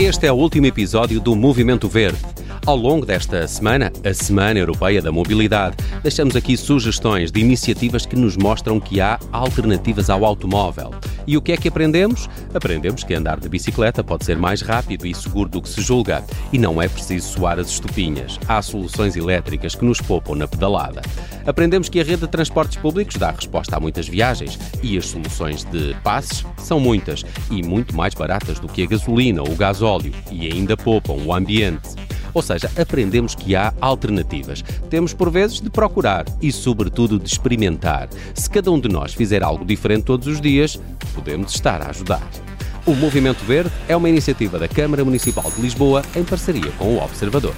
Este é o último episódio do Movimento Verde. Ao longo desta semana, a Semana Europeia da Mobilidade, deixamos aqui sugestões de iniciativas que nos mostram que há alternativas ao automóvel. E o que é que aprendemos? Aprendemos que andar de bicicleta pode ser mais rápido e seguro do que se julga. E não é preciso suar as estupinhas. Há soluções elétricas que nos poupam na pedalada. Aprendemos que a rede de transportes públicos dá resposta a muitas viagens e as soluções de passes são muitas e muito mais baratas do que a gasolina ou o gasóleo e ainda poupam o ambiente. Ou seja, aprendemos que há alternativas. Temos, por vezes, de procurar e, sobretudo, de experimentar. Se cada um de nós fizer algo diferente todos os dias, podemos estar a ajudar. O Movimento Verde é uma iniciativa da Câmara Municipal de Lisboa em parceria com o Observador.